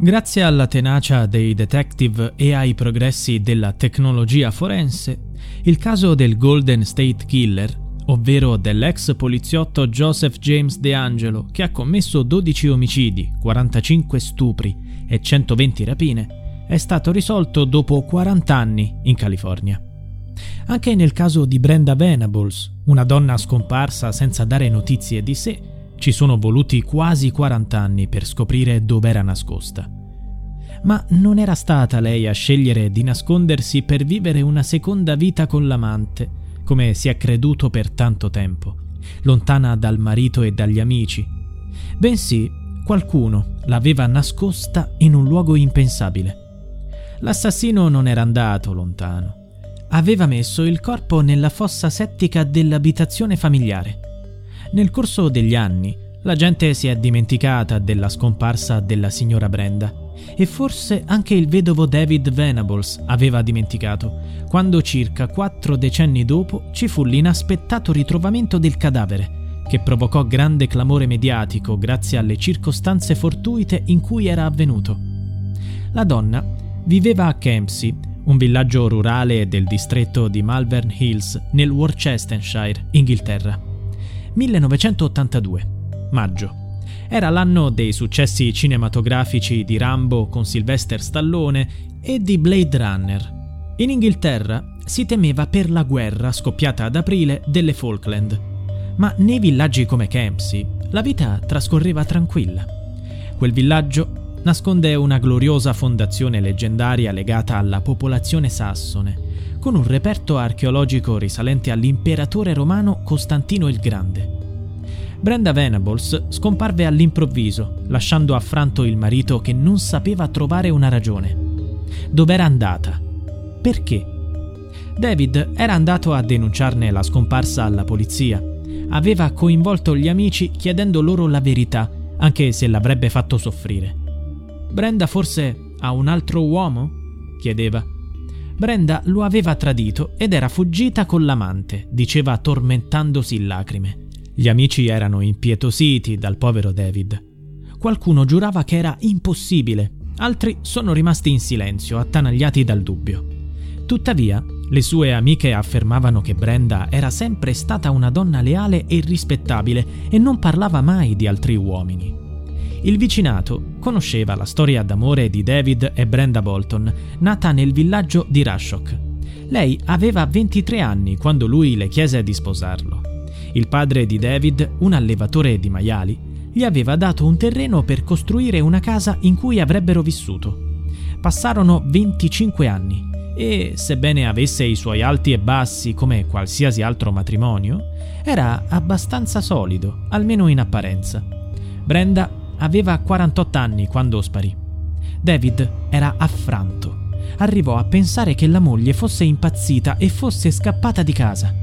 Grazie alla tenacia dei detective e ai progressi della tecnologia forense, il caso del Golden State Killer, ovvero dell'ex poliziotto Joseph James DeAngelo, che ha commesso 12 omicidi, 45 stupri e 120 rapine, è stato risolto dopo 40 anni in California. Anche nel caso di Brenda Venables, una donna scomparsa senza dare notizie di sé, ci sono voluti quasi 40 anni per scoprire dove era nascosta. Ma non era stata lei a scegliere di nascondersi per vivere una seconda vita con l'amante, come si è creduto per tanto tempo, lontana dal marito e dagli amici. Bensì, qualcuno l'aveva nascosta in un luogo impensabile. L'assassino non era andato lontano. Aveva messo il corpo nella fossa settica dell'abitazione familiare nel corso degli anni la gente si è dimenticata della scomparsa della signora Brenda e forse anche il vedovo David Venables aveva dimenticato, quando circa quattro decenni dopo ci fu l'inaspettato ritrovamento del cadavere, che provocò grande clamore mediatico grazie alle circostanze fortuite in cui era avvenuto. La donna viveva a Kempsey, un villaggio rurale del distretto di Malvern Hills nel Worcestershire, Inghilterra. 1982, maggio. Era l'anno dei successi cinematografici di Rambo con Sylvester Stallone e di Blade Runner. In Inghilterra si temeva per la guerra scoppiata ad aprile delle Falkland, ma nei villaggi come Kempsey la vita trascorreva tranquilla. Quel villaggio nasconde una gloriosa fondazione leggendaria legata alla popolazione sassone, con un reperto archeologico risalente all'imperatore romano Costantino il Grande. Brenda Venables scomparve all'improvviso, lasciando affranto il marito che non sapeva trovare una ragione. Dov'era andata? Perché? David era andato a denunciarne la scomparsa alla polizia. Aveva coinvolto gli amici chiedendo loro la verità, anche se l'avrebbe fatto soffrire. Brenda forse ha un altro uomo? chiedeva. Brenda lo aveva tradito ed era fuggita con l'amante, diceva tormentandosi in lacrime. Gli amici erano impietositi dal povero David. Qualcuno giurava che era impossibile, altri sono rimasti in silenzio, attanagliati dal dubbio. Tuttavia, le sue amiche affermavano che Brenda era sempre stata una donna leale e rispettabile e non parlava mai di altri uomini. Il vicinato conosceva la storia d'amore di David e Brenda Bolton, nata nel villaggio di Rashok. Lei aveva 23 anni quando lui le chiese di sposarlo. Il padre di David, un allevatore di maiali, gli aveva dato un terreno per costruire una casa in cui avrebbero vissuto. Passarono 25 anni e, sebbene avesse i suoi alti e bassi come qualsiasi altro matrimonio, era abbastanza solido, almeno in apparenza. Brenda Aveva 48 anni quando sparì. David era affranto. Arrivò a pensare che la moglie fosse impazzita e fosse scappata di casa.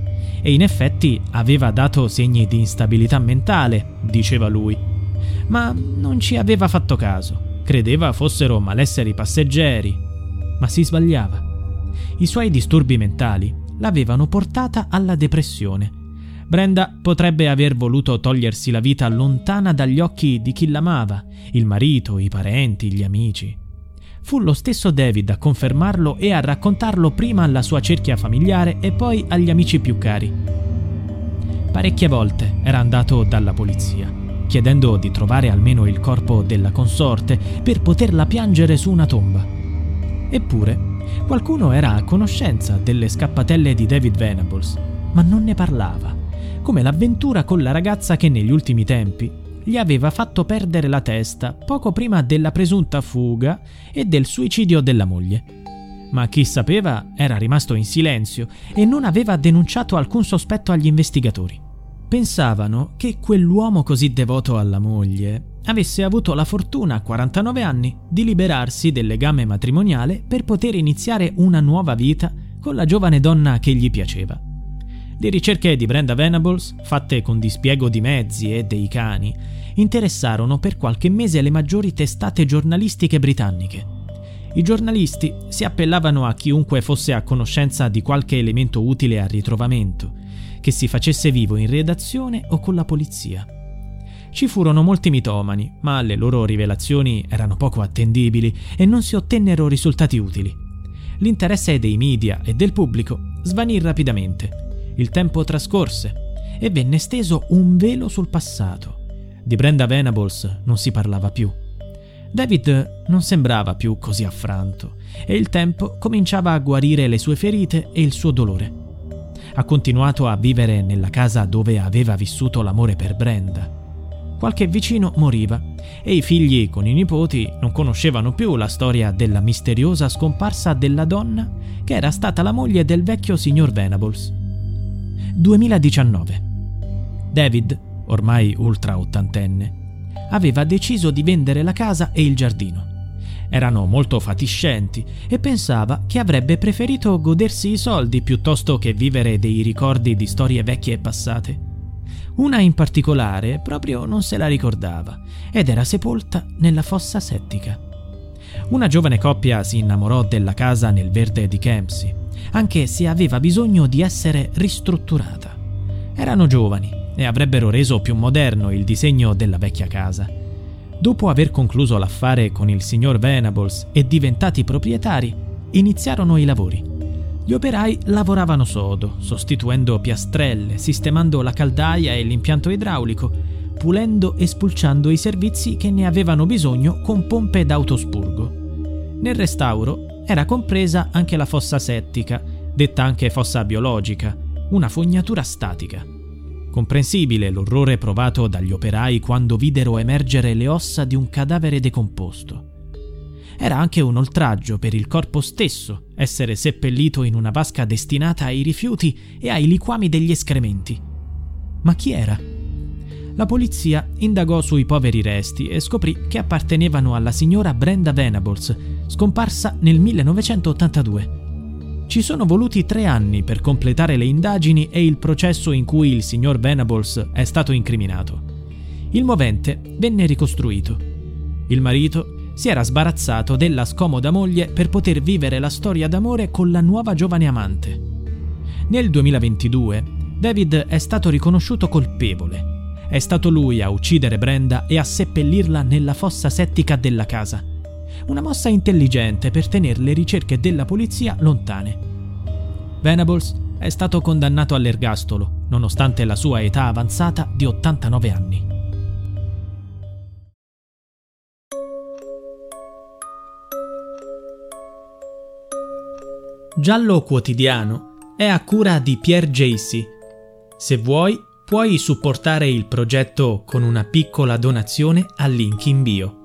E in effetti aveva dato segni di instabilità mentale, diceva lui. ma non ci aveva fatto caso. Credeva fossero malesseri passeggeri, ma si sbagliava. I suoi disturbi mentali l'avevano portata alla depressione. Brenda potrebbe aver voluto togliersi la vita lontana dagli occhi di chi l'amava, il marito, i parenti, gli amici. Fu lo stesso David a confermarlo e a raccontarlo prima alla sua cerchia familiare e poi agli amici più cari. Parecchie volte era andato dalla polizia, chiedendo di trovare almeno il corpo della consorte per poterla piangere su una tomba. Eppure, qualcuno era a conoscenza delle scappatelle di David Venables, ma non ne parlava, come l'avventura con la ragazza che negli ultimi tempi gli aveva fatto perdere la testa poco prima della presunta fuga e del suicidio della moglie. Ma chi sapeva era rimasto in silenzio e non aveva denunciato alcun sospetto agli investigatori. Pensavano che quell'uomo così devoto alla moglie avesse avuto la fortuna a 49 anni di liberarsi del legame matrimoniale per poter iniziare una nuova vita con la giovane donna che gli piaceva. Le ricerche di Brenda Venables, fatte con dispiego di mezzi e dei cani, interessarono per qualche mese le maggiori testate giornalistiche britanniche. I giornalisti si appellavano a chiunque fosse a conoscenza di qualche elemento utile al ritrovamento, che si facesse vivo in redazione o con la polizia. Ci furono molti mitomani, ma le loro rivelazioni erano poco attendibili e non si ottennero risultati utili. L'interesse dei media e del pubblico svanì rapidamente il tempo trascorse e venne steso un velo sul passato. Di Brenda Venables non si parlava più. David non sembrava più così affranto e il tempo cominciava a guarire le sue ferite e il suo dolore. Ha continuato a vivere nella casa dove aveva vissuto l'amore per Brenda. Qualche vicino moriva e i figli con i nipoti non conoscevano più la storia della misteriosa scomparsa della donna che era stata la moglie del vecchio signor Venables. 2019. David, ormai ultra ottantenne, aveva deciso di vendere la casa e il giardino. Erano molto fatiscenti e pensava che avrebbe preferito godersi i soldi piuttosto che vivere dei ricordi di storie vecchie e passate. Una in particolare proprio non se la ricordava ed era sepolta nella fossa settica. Una giovane coppia si innamorò della casa nel verde di Kempsey anche se aveva bisogno di essere ristrutturata. Erano giovani e avrebbero reso più moderno il disegno della vecchia casa. Dopo aver concluso l'affare con il signor Venables e diventati proprietari, iniziarono i lavori. Gli operai lavoravano sodo, sostituendo piastrelle, sistemando la caldaia e l'impianto idraulico, pulendo e spulciando i servizi che ne avevano bisogno con pompe d'autospurgo. Nel restauro era compresa anche la fossa settica, detta anche fossa biologica, una fognatura statica. Comprensibile l'orrore provato dagli operai quando videro emergere le ossa di un cadavere decomposto. Era anche un oltraggio per il corpo stesso essere seppellito in una vasca destinata ai rifiuti e ai liquami degli escrementi. Ma chi era? La polizia indagò sui poveri resti e scoprì che appartenevano alla signora Brenda Venables, scomparsa nel 1982. Ci sono voluti tre anni per completare le indagini e il processo in cui il signor Venables è stato incriminato. Il movente venne ricostruito. Il marito si era sbarazzato della scomoda moglie per poter vivere la storia d'amore con la nuova giovane amante. Nel 2022 David è stato riconosciuto colpevole. È stato lui a uccidere Brenda e a seppellirla nella fossa settica della casa una mossa intelligente per tenere le ricerche della polizia lontane. Venables è stato condannato all'ergastolo, nonostante la sua età avanzata di 89 anni. Giallo Quotidiano è a cura di Pierre Jacy. Se vuoi, puoi supportare il progetto con una piccola donazione al link in bio.